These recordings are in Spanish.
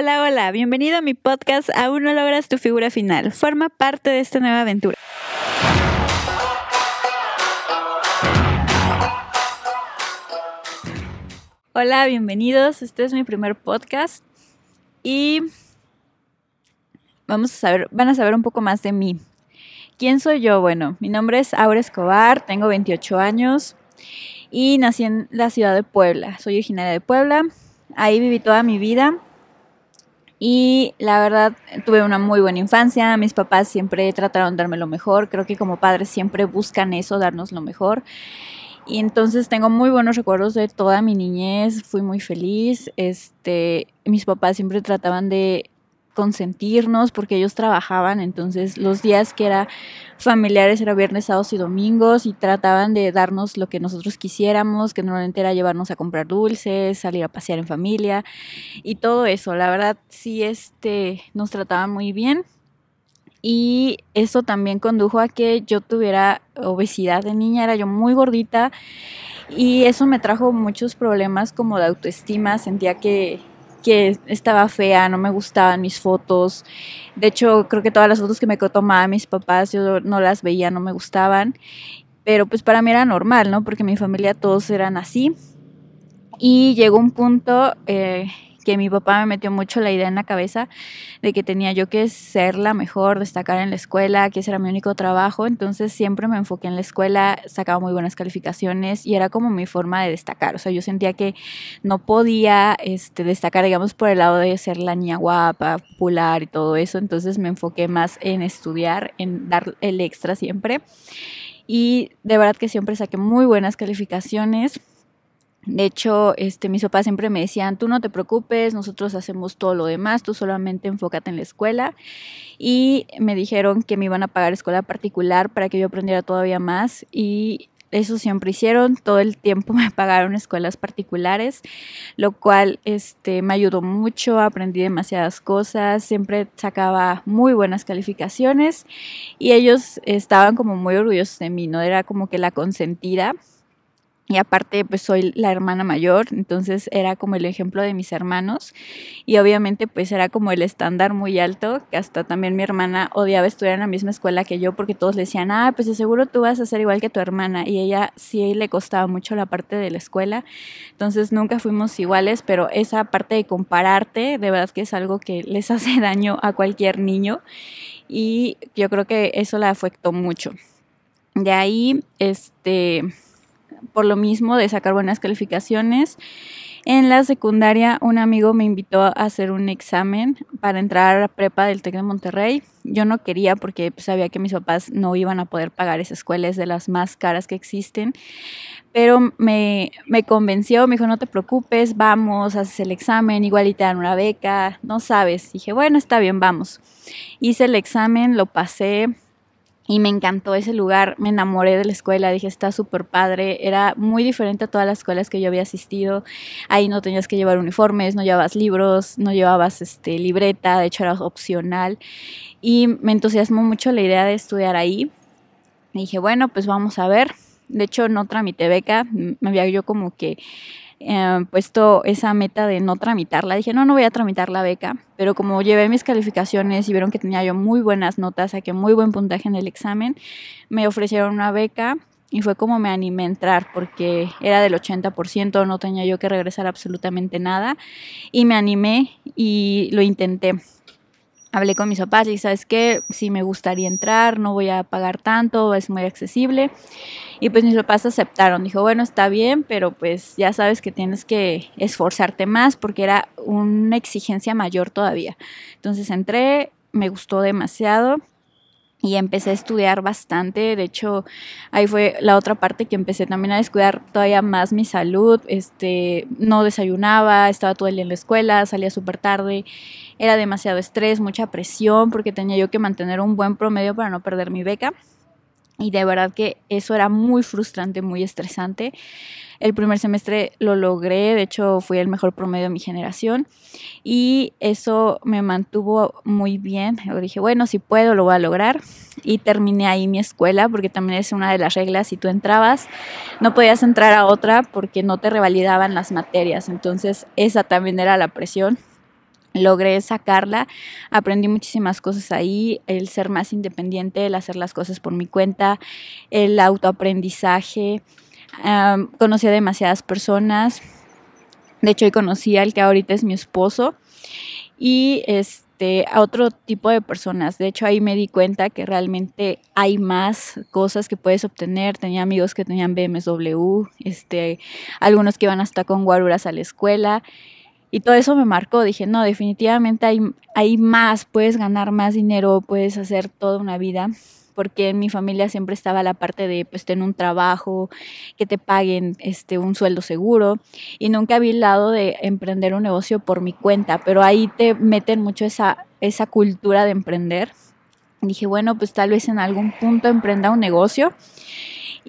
Hola, hola, bienvenido a mi podcast Aún no logras tu figura final. Forma parte de esta nueva aventura. Hola, bienvenidos. Este es mi primer podcast y vamos a saber, van a saber un poco más de mí. ¿Quién soy yo? Bueno, mi nombre es Aura Escobar, tengo 28 años y nací en la ciudad de Puebla. Soy originaria de Puebla. Ahí viví toda mi vida y la verdad tuve una muy buena infancia. Mis papás siempre trataron de darme lo mejor. Creo que como padres siempre buscan eso, darnos lo mejor. Y entonces tengo muy buenos recuerdos de toda mi niñez. Fui muy feliz. Este, mis papás siempre trataban de consentirnos porque ellos trabajaban, entonces los días que era familiares era viernes, sábados y domingos y trataban de darnos lo que nosotros quisiéramos, que normalmente era llevarnos a comprar dulces, salir a pasear en familia y todo eso. La verdad sí este nos trataban muy bien. Y eso también condujo a que yo tuviera obesidad de niña, era yo muy gordita y eso me trajo muchos problemas como de autoestima, sentía que que estaba fea, no me gustaban mis fotos. De hecho, creo que todas las fotos que me tomaban mis papás yo no las veía, no me gustaban. Pero pues para mí era normal, ¿no? Porque mi familia todos eran así. Y llegó un punto eh, que mi papá me metió mucho la idea en la cabeza de que tenía yo que ser la mejor, destacar en la escuela, que ese era mi único trabajo, entonces siempre me enfoqué en la escuela, sacaba muy buenas calificaciones y era como mi forma de destacar, o sea, yo sentía que no podía este, destacar, digamos, por el lado de ser la niña guapa, popular y todo eso, entonces me enfoqué más en estudiar, en dar el extra siempre. Y de verdad que siempre saqué muy buenas calificaciones de hecho, este, mis papás siempre me decían, tú no te preocupes, nosotros hacemos todo lo demás, tú solamente enfócate en la escuela. Y me dijeron que me iban a pagar escuela particular para que yo aprendiera todavía más y eso siempre hicieron, todo el tiempo me pagaron escuelas particulares, lo cual este, me ayudó mucho, aprendí demasiadas cosas, siempre sacaba muy buenas calificaciones y ellos estaban como muy orgullosos de mí, ¿no? Era como que la consentida y aparte, pues soy la hermana mayor, entonces era como el ejemplo de mis hermanos. Y obviamente, pues era como el estándar muy alto, que hasta también mi hermana odiaba estudiar en la misma escuela que yo, porque todos le decían, ah, pues seguro tú vas a ser igual que tu hermana. Y ella sí le costaba mucho la parte de la escuela. Entonces nunca fuimos iguales, pero esa parte de compararte, de verdad que es algo que les hace daño a cualquier niño. Y yo creo que eso la afectó mucho. De ahí, este por lo mismo de sacar buenas calificaciones. En la secundaria un amigo me invitó a hacer un examen para entrar a la prepa del TEC de Monterrey. Yo no quería porque pues, sabía que mis papás no iban a poder pagar esa escuela, es de las más caras que existen. Pero me, me convenció, me dijo, no te preocupes, vamos, haces el examen, igual y te dan una beca, no sabes. Dije, bueno, está bien, vamos. Hice el examen, lo pasé, y me encantó ese lugar, me enamoré de la escuela, dije, está súper padre, era muy diferente a todas las escuelas que yo había asistido, ahí no tenías que llevar uniformes, no llevabas libros, no llevabas este, libreta, de hecho era opcional, y me entusiasmó mucho la idea de estudiar ahí, y dije, bueno, pues vamos a ver, de hecho no tramité beca, me había yo como que eh, puesto esa meta de no tramitarla. Dije, no, no voy a tramitar la beca, pero como llevé mis calificaciones y vieron que tenía yo muy buenas notas, saqué muy buen puntaje en el examen, me ofrecieron una beca y fue como me animé a entrar porque era del 80%, no tenía yo que regresar absolutamente nada y me animé y lo intenté hablé con mis papás y sabes qué, si me gustaría entrar, no voy a pagar tanto, es muy accesible. Y pues mis papás aceptaron, dijo, bueno, está bien, pero pues ya sabes que tienes que esforzarte más porque era una exigencia mayor todavía. Entonces entré, me gustó demasiado y empecé a estudiar bastante. De hecho, ahí fue la otra parte que empecé también a descuidar todavía más mi salud. Este, no desayunaba, estaba todo el día en la escuela, salía súper tarde. Era demasiado estrés, mucha presión porque tenía yo que mantener un buen promedio para no perder mi beca. Y de verdad que eso era muy frustrante, muy estresante. El primer semestre lo logré, de hecho fui el mejor promedio de mi generación y eso me mantuvo muy bien. Yo dije, bueno, si puedo, lo voy a lograr. Y terminé ahí mi escuela porque también es una de las reglas. Si tú entrabas, no podías entrar a otra porque no te revalidaban las materias. Entonces esa también era la presión logré sacarla, aprendí muchísimas cosas ahí, el ser más independiente, el hacer las cosas por mi cuenta, el autoaprendizaje, conocí a demasiadas personas, de hecho hoy conocí al que ahorita es mi esposo y este a otro tipo de personas. De hecho ahí me di cuenta que realmente hay más cosas que puedes obtener. Tenía amigos que tenían BMW, este, algunos que iban hasta con guaruras a la escuela y todo eso me marcó, dije, no, definitivamente hay, hay más, puedes ganar más dinero, puedes hacer toda una vida, porque en mi familia siempre estaba la parte de pues tener un trabajo, que te paguen este un sueldo seguro y nunca vi el lado de emprender un negocio por mi cuenta, pero ahí te meten mucho esa esa cultura de emprender. Dije, bueno, pues tal vez en algún punto emprenda un negocio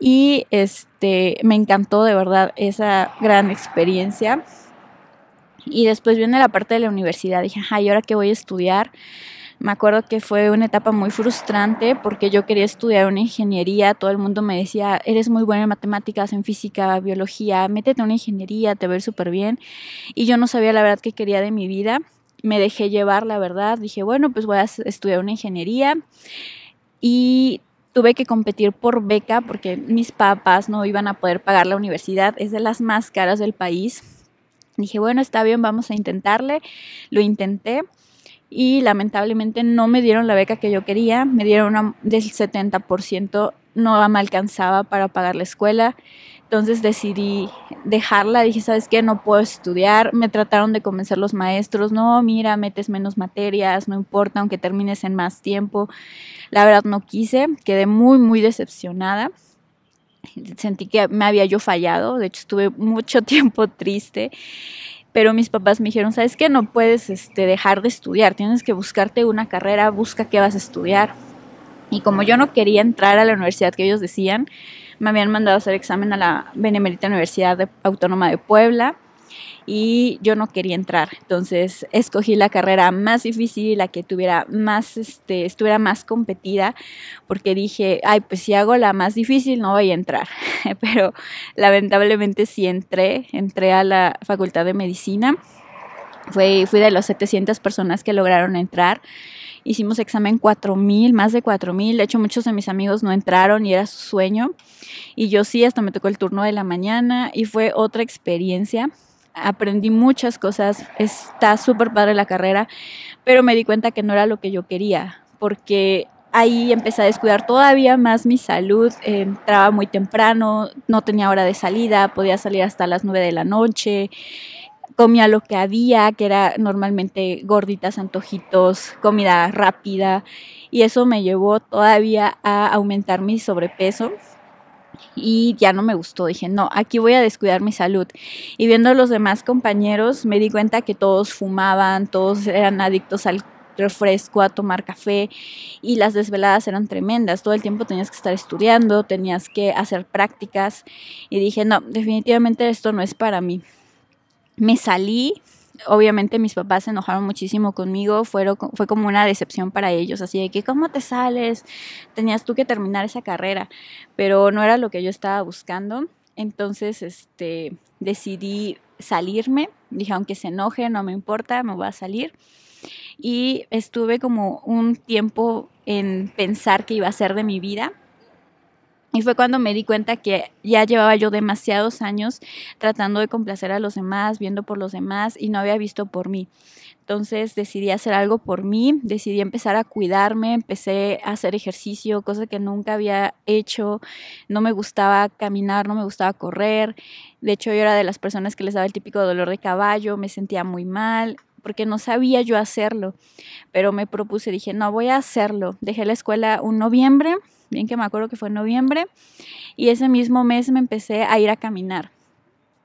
y este me encantó de verdad esa gran experiencia y después viene la parte de la universidad. Dije, ajá, ¿y ahora qué voy a estudiar? Me acuerdo que fue una etapa muy frustrante porque yo quería estudiar una ingeniería. Todo el mundo me decía, eres muy buena en matemáticas, en física, biología, métete en una ingeniería, te va a súper bien. Y yo no sabía la verdad qué quería de mi vida. Me dejé llevar, la verdad. Dije, bueno, pues voy a estudiar una ingeniería. Y tuve que competir por beca porque mis papás no iban a poder pagar la universidad. Es de las más caras del país Dije, bueno, está bien, vamos a intentarle. Lo intenté y lamentablemente no me dieron la beca que yo quería. Me dieron una del 70%, no me alcanzaba para pagar la escuela. Entonces decidí dejarla, dije, ¿sabes qué? No puedo estudiar. Me trataron de convencer los maestros, no, mira, metes menos materias, no importa, aunque termines en más tiempo. La verdad no quise, quedé muy, muy decepcionada sentí que me había yo fallado, de hecho estuve mucho tiempo triste, pero mis papás me dijeron, ¿sabes qué? No puedes este, dejar de estudiar, tienes que buscarte una carrera, busca qué vas a estudiar. Y como yo no quería entrar a la universidad que ellos decían, me habían mandado a hacer examen a la Benemérita Universidad Autónoma de Puebla y yo no quería entrar. Entonces escogí la carrera más difícil, la que tuviera más, este, estuviera más competida, porque dije, ay, pues si hago la más difícil no voy a entrar. Pero lamentablemente sí entré, entré a la Facultad de Medicina. Fui, fui de las 700 personas que lograron entrar hicimos examen 4000, más de 4000. De hecho, muchos de mis amigos no entraron y era su sueño. Y yo sí, hasta me tocó el turno de la mañana y fue otra experiencia aprendí muchas cosas, está súper padre la carrera, pero me di cuenta que no era lo que yo quería, porque ahí empecé a descuidar todavía más mi salud, entraba muy temprano, no tenía hora de salida, podía salir hasta las 9 de la noche, comía lo que había, que era normalmente gorditas, antojitos, comida rápida, y eso me llevó todavía a aumentar mi sobrepeso y ya no me gustó. Dije, no, aquí voy a descuidar mi salud. Y viendo a los demás compañeros, me di cuenta que todos fumaban, todos eran adictos al refresco, a tomar café y las desveladas eran tremendas. Todo el tiempo tenías que estar estudiando, tenías que hacer prácticas y dije, no, definitivamente esto no es para mí. Me salí, obviamente mis papás se enojaron muchísimo conmigo, fue como una decepción para ellos, así de que, ¿cómo te sales? Tenías tú que terminar esa carrera, pero no era lo que yo estaba buscando. Entonces, este, decidí salirme, dije, aunque se enoje, no me importa, me voy a salir. Y estuve como un tiempo en pensar qué iba a ser de mi vida y fue cuando me di cuenta que ya llevaba yo demasiados años tratando de complacer a los demás, viendo por los demás y no había visto por mí. Entonces decidí hacer algo por mí, decidí empezar a cuidarme, empecé a hacer ejercicio, cosa que nunca había hecho. No me gustaba caminar, no me gustaba correr. De hecho, yo era de las personas que les daba el típico dolor de caballo, me sentía muy mal porque no sabía yo hacerlo. Pero me propuse, dije, no, voy a hacerlo. Dejé la escuela un noviembre bien que me acuerdo que fue en noviembre, y ese mismo mes me empecé a ir a caminar.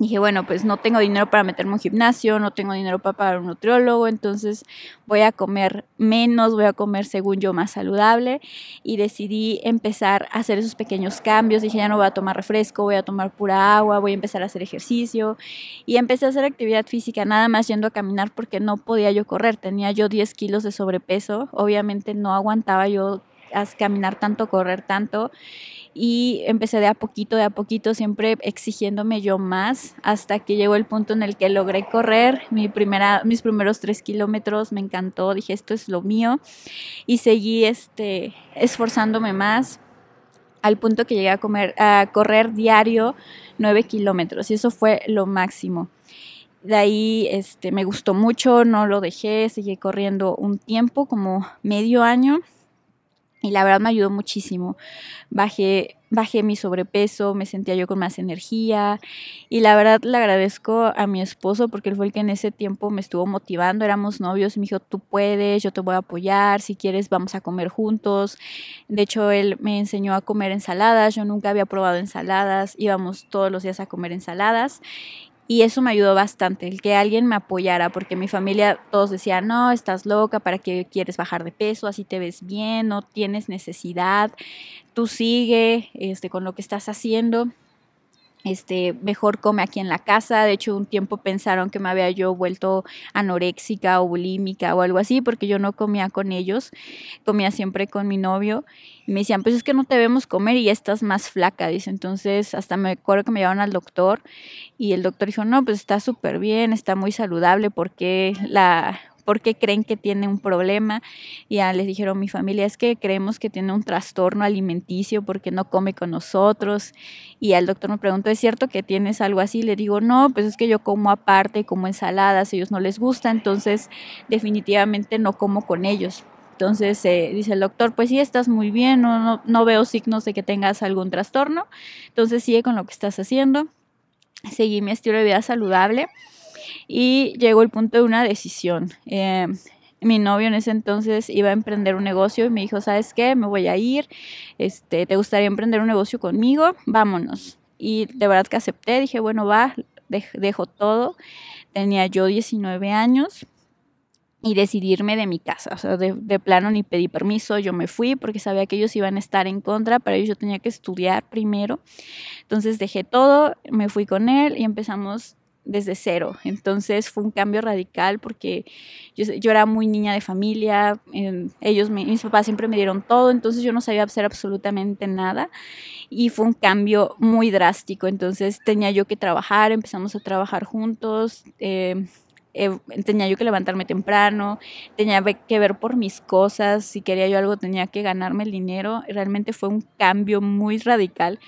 Dije, bueno, pues no tengo dinero para meterme en un gimnasio, no tengo dinero para pagar un nutriólogo, entonces voy a comer menos, voy a comer según yo más saludable y decidí empezar a hacer esos pequeños cambios. Dije, ya no voy a tomar refresco, voy a tomar pura agua, voy a empezar a hacer ejercicio y empecé a hacer actividad física, nada más yendo a caminar porque no podía yo correr, tenía yo 10 kilos de sobrepeso, obviamente no aguantaba yo a caminar tanto, correr tanto. Y empecé de a poquito, de a poquito, siempre exigiéndome yo más, hasta que llegó el punto en el que logré correr mi primera, mis primeros tres kilómetros, me encantó, dije esto es lo mío y seguí este, esforzándome más al punto que llegué a, comer, a correr diario nueve kilómetros y eso fue lo máximo. De ahí este, me gustó mucho, no lo dejé, seguí corriendo un tiempo, como medio año, y la verdad me ayudó muchísimo. Bajé, bajé mi sobrepeso, me sentía yo con más energía y la verdad le agradezco a mi esposo porque él fue el que en ese tiempo me estuvo motivando, éramos novios me dijo, tú puedes, yo te voy a apoyar, si quieres vamos a comer juntos. De hecho, él me enseñó a comer ensaladas, yo nunca había probado ensaladas, íbamos todos los días a comer ensaladas y eso me ayudó bastante, el que alguien me apoyara, porque mi familia todos decían, no, estás loca, ¿para qué quieres bajar de peso? Así te ves bien, no tienes necesidad, tú sigue este, con lo que estás haciendo este, mejor come aquí en la casa. De hecho, un tiempo pensaron que me había yo vuelto anoréxica o bulímica o algo así, porque yo no comía con ellos, comía siempre con mi novio. Y me decían, pues es que no te vemos comer y ya estás más flaca, dice. Entonces, hasta me acuerdo que me llevaron al doctor y el doctor dijo, no, pues está súper bien, está muy saludable porque la ¿por qué creen que tiene un problema? Ya les dijeron mi familia, es que creemos que tiene un trastorno alimenticio porque no come con nosotros. Y el doctor me preguntó, ¿es cierto que tienes algo así? Le digo, no, pues es que yo como aparte, como ensaladas, ellos no les gusta, entonces definitivamente no como con ellos. Entonces eh, dice el doctor, pues sí, estás muy bien, no, no, no veo signos de que tengas algún trastorno, entonces sigue con lo que estás haciendo. Seguí mi estilo de vida saludable y llegó el punto de una decisión. Eh, mi novio en ese entonces iba a emprender un negocio y me dijo, ¿sabes qué? Me voy a ir, este, ¿te gustaría emprender un negocio conmigo? Vámonos. Y de verdad que acepté, dije, bueno, va, dejo todo. Tenía yo 19 años y decidirme de mi casa. O sea, de, de, plano ni pedí permiso, yo me fui porque sabía que ellos iban a estar en contra, pero ellos yo tenía que estudiar primero. Entonces dejé todo, me fui con él y empezamos desde cero. Entonces fue un cambio radical porque yo, yo era muy niña de familia, ellos, mis papás siempre me dieron todo, entonces yo no sabía hacer absolutamente nada y fue un cambio muy drástico. Entonces tenía yo que trabajar, empezamos a trabajar juntos. Eh, eh, tenía yo que levantarme temprano, tenía que ver por mis cosas, si quería yo algo tenía que ganarme el dinero. Realmente fue un cambio muy radical.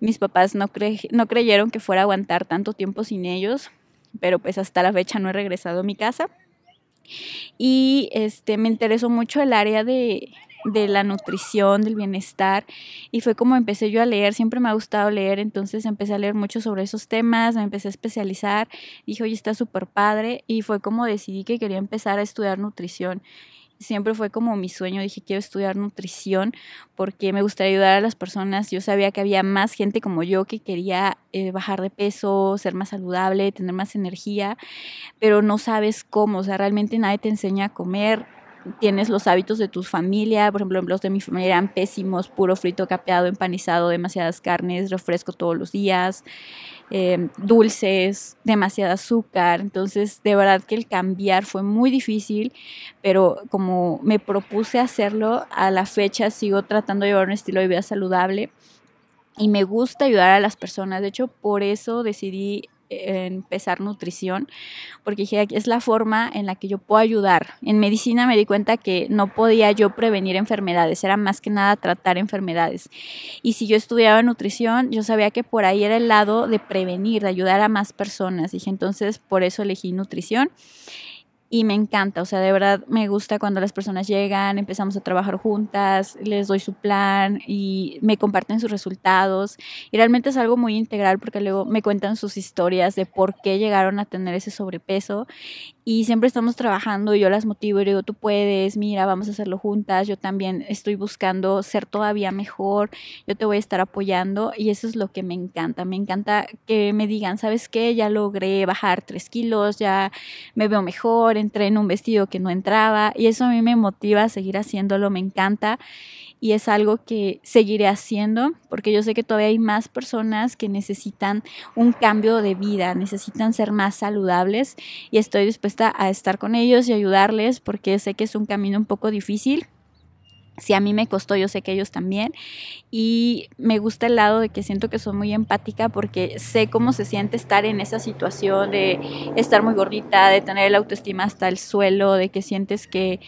Mis papás no, no creyeron que fuera a aguantar tanto tiempo sin ellos, pero pues hasta la fecha no he regresado a mi casa. Y este, me interesó mucho el área de, de la nutrición, del bienestar. Y fue como empecé yo a leer, siempre me ha gustado leer, entonces empecé a leer mucho sobre esos temas, me empecé a especializar, dije, oye, está súper padre, y fue como decidí que quería empezar a estudiar nutrición. Siempre fue como mi sueño, dije, quiero estudiar nutrición porque me gustaría ayudar a las personas. Yo sabía que había más gente como yo que quería eh, bajar de peso, ser más saludable, tener más energía, pero no sabes cómo, o sea, realmente nadie te enseña a comer, tienes los hábitos de tu familia, por ejemplo, los de mi familia eran pésimos, puro frito capeado, empanizado, demasiadas carnes, refresco todos los días, eh, dulces, demasiada azúcar, entonces de verdad que el cambiar fue muy difícil, pero como me propuse hacerlo, a la fecha sigo tratando de llevar un estilo de vida saludable y me gusta ayudar a las personas, de hecho por eso decidí empezar nutrición, porque dije, es la forma en la que yo puedo ayudar. En medicina me di cuenta que no podía yo prevenir enfermedades, era más que nada tratar enfermedades. Y si yo estudiaba nutrición, yo sabía que por ahí era el lado de prevenir, de ayudar a más personas. Dije, entonces por eso elegí nutrición y me encanta, o sea, de verdad me gusta cuando las personas llegan, empezamos a trabajar juntas, les doy su plan y me comparten sus resultados y realmente es algo muy integral porque luego me cuentan sus historias de por qué llegaron a tener ese sobrepeso y siempre estamos trabajando y yo las motivo y digo, tú puedes, mira, vamos a hacerlo juntas, yo también estoy buscando ser todavía mejor, yo te voy a estar apoyando y eso es lo que me encanta, me encanta que me digan, ¿sabes qué? Ya logré bajar tres kilos, ya me veo mejor, entré en un vestido que no entraba y eso a mí me motiva a seguir haciéndolo, me encanta y es algo que seguiré haciendo porque yo sé que todavía hay más personas que necesitan un cambio de vida, necesitan ser más saludables y estoy dispuesta a estar con ellos y ayudarles porque sé que es un camino un poco difícil si a mí me costó, yo sé que ellos también. Y me gusta el lado de que siento que soy muy empática porque sé cómo se siente estar en esa situación de estar muy gordita, de tener el autoestima hasta el suelo, de que sientes que,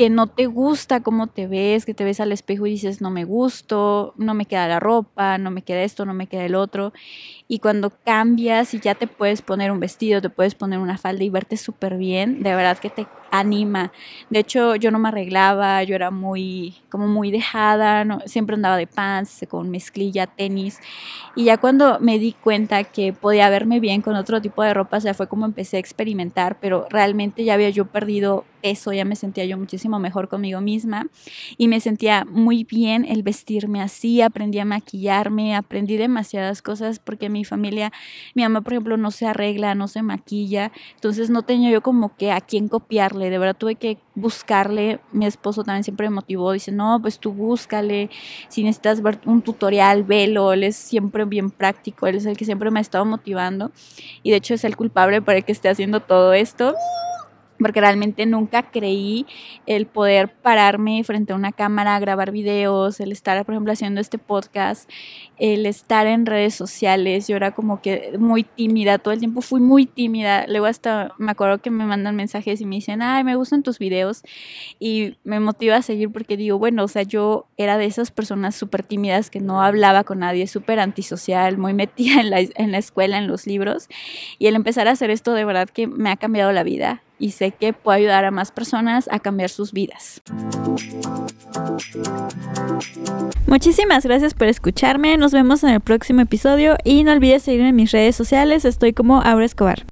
que no te gusta cómo te ves, que te ves al espejo y dices, no me gusto, no me queda la ropa, no me queda esto, no me queda el otro. Y cuando cambias y ya te puedes poner un vestido, te puedes poner una falda y verte súper bien, de verdad que te anima. De hecho, yo no me arreglaba, yo era muy, como muy dejada, no, siempre andaba de pants, con mezclilla, tenis. Y ya cuando me di cuenta que podía verme bien con otro tipo de ropa, ya fue como empecé a experimentar, pero realmente ya había yo perdido peso, ya me sentía yo muchísimo mejor conmigo misma y me sentía muy bien el vestirme así, aprendí a maquillarme, aprendí demasiadas cosas porque mi familia, mi mamá por ejemplo no se arregla, no se maquilla, entonces no tenía yo como que a quién copiarle de verdad tuve que buscarle, mi esposo también siempre me motivó, dice, no, pues tú búscale, si necesitas ver un tutorial, velo, él es siempre bien práctico, él es el que siempre me ha estado motivando y de hecho es el culpable para que esté haciendo todo esto porque realmente nunca creí el poder pararme frente a una cámara, grabar videos, el estar, por ejemplo, haciendo este podcast, el estar en redes sociales. Yo era como que muy tímida, todo el tiempo fui muy tímida. Luego hasta me acuerdo que me mandan mensajes y me dicen, ay, me gustan tus videos. Y me motiva a seguir porque digo, bueno, o sea, yo era de esas personas súper tímidas que no hablaba con nadie, súper antisocial, muy metida en la, en la escuela, en los libros. Y el empezar a hacer esto de verdad que me ha cambiado la vida y sé que puedo ayudar a más personas a cambiar sus vidas. Muchísimas gracias por escucharme, nos vemos en el próximo episodio y no olvides seguirme en mis redes sociales, estoy como Aura Escobar.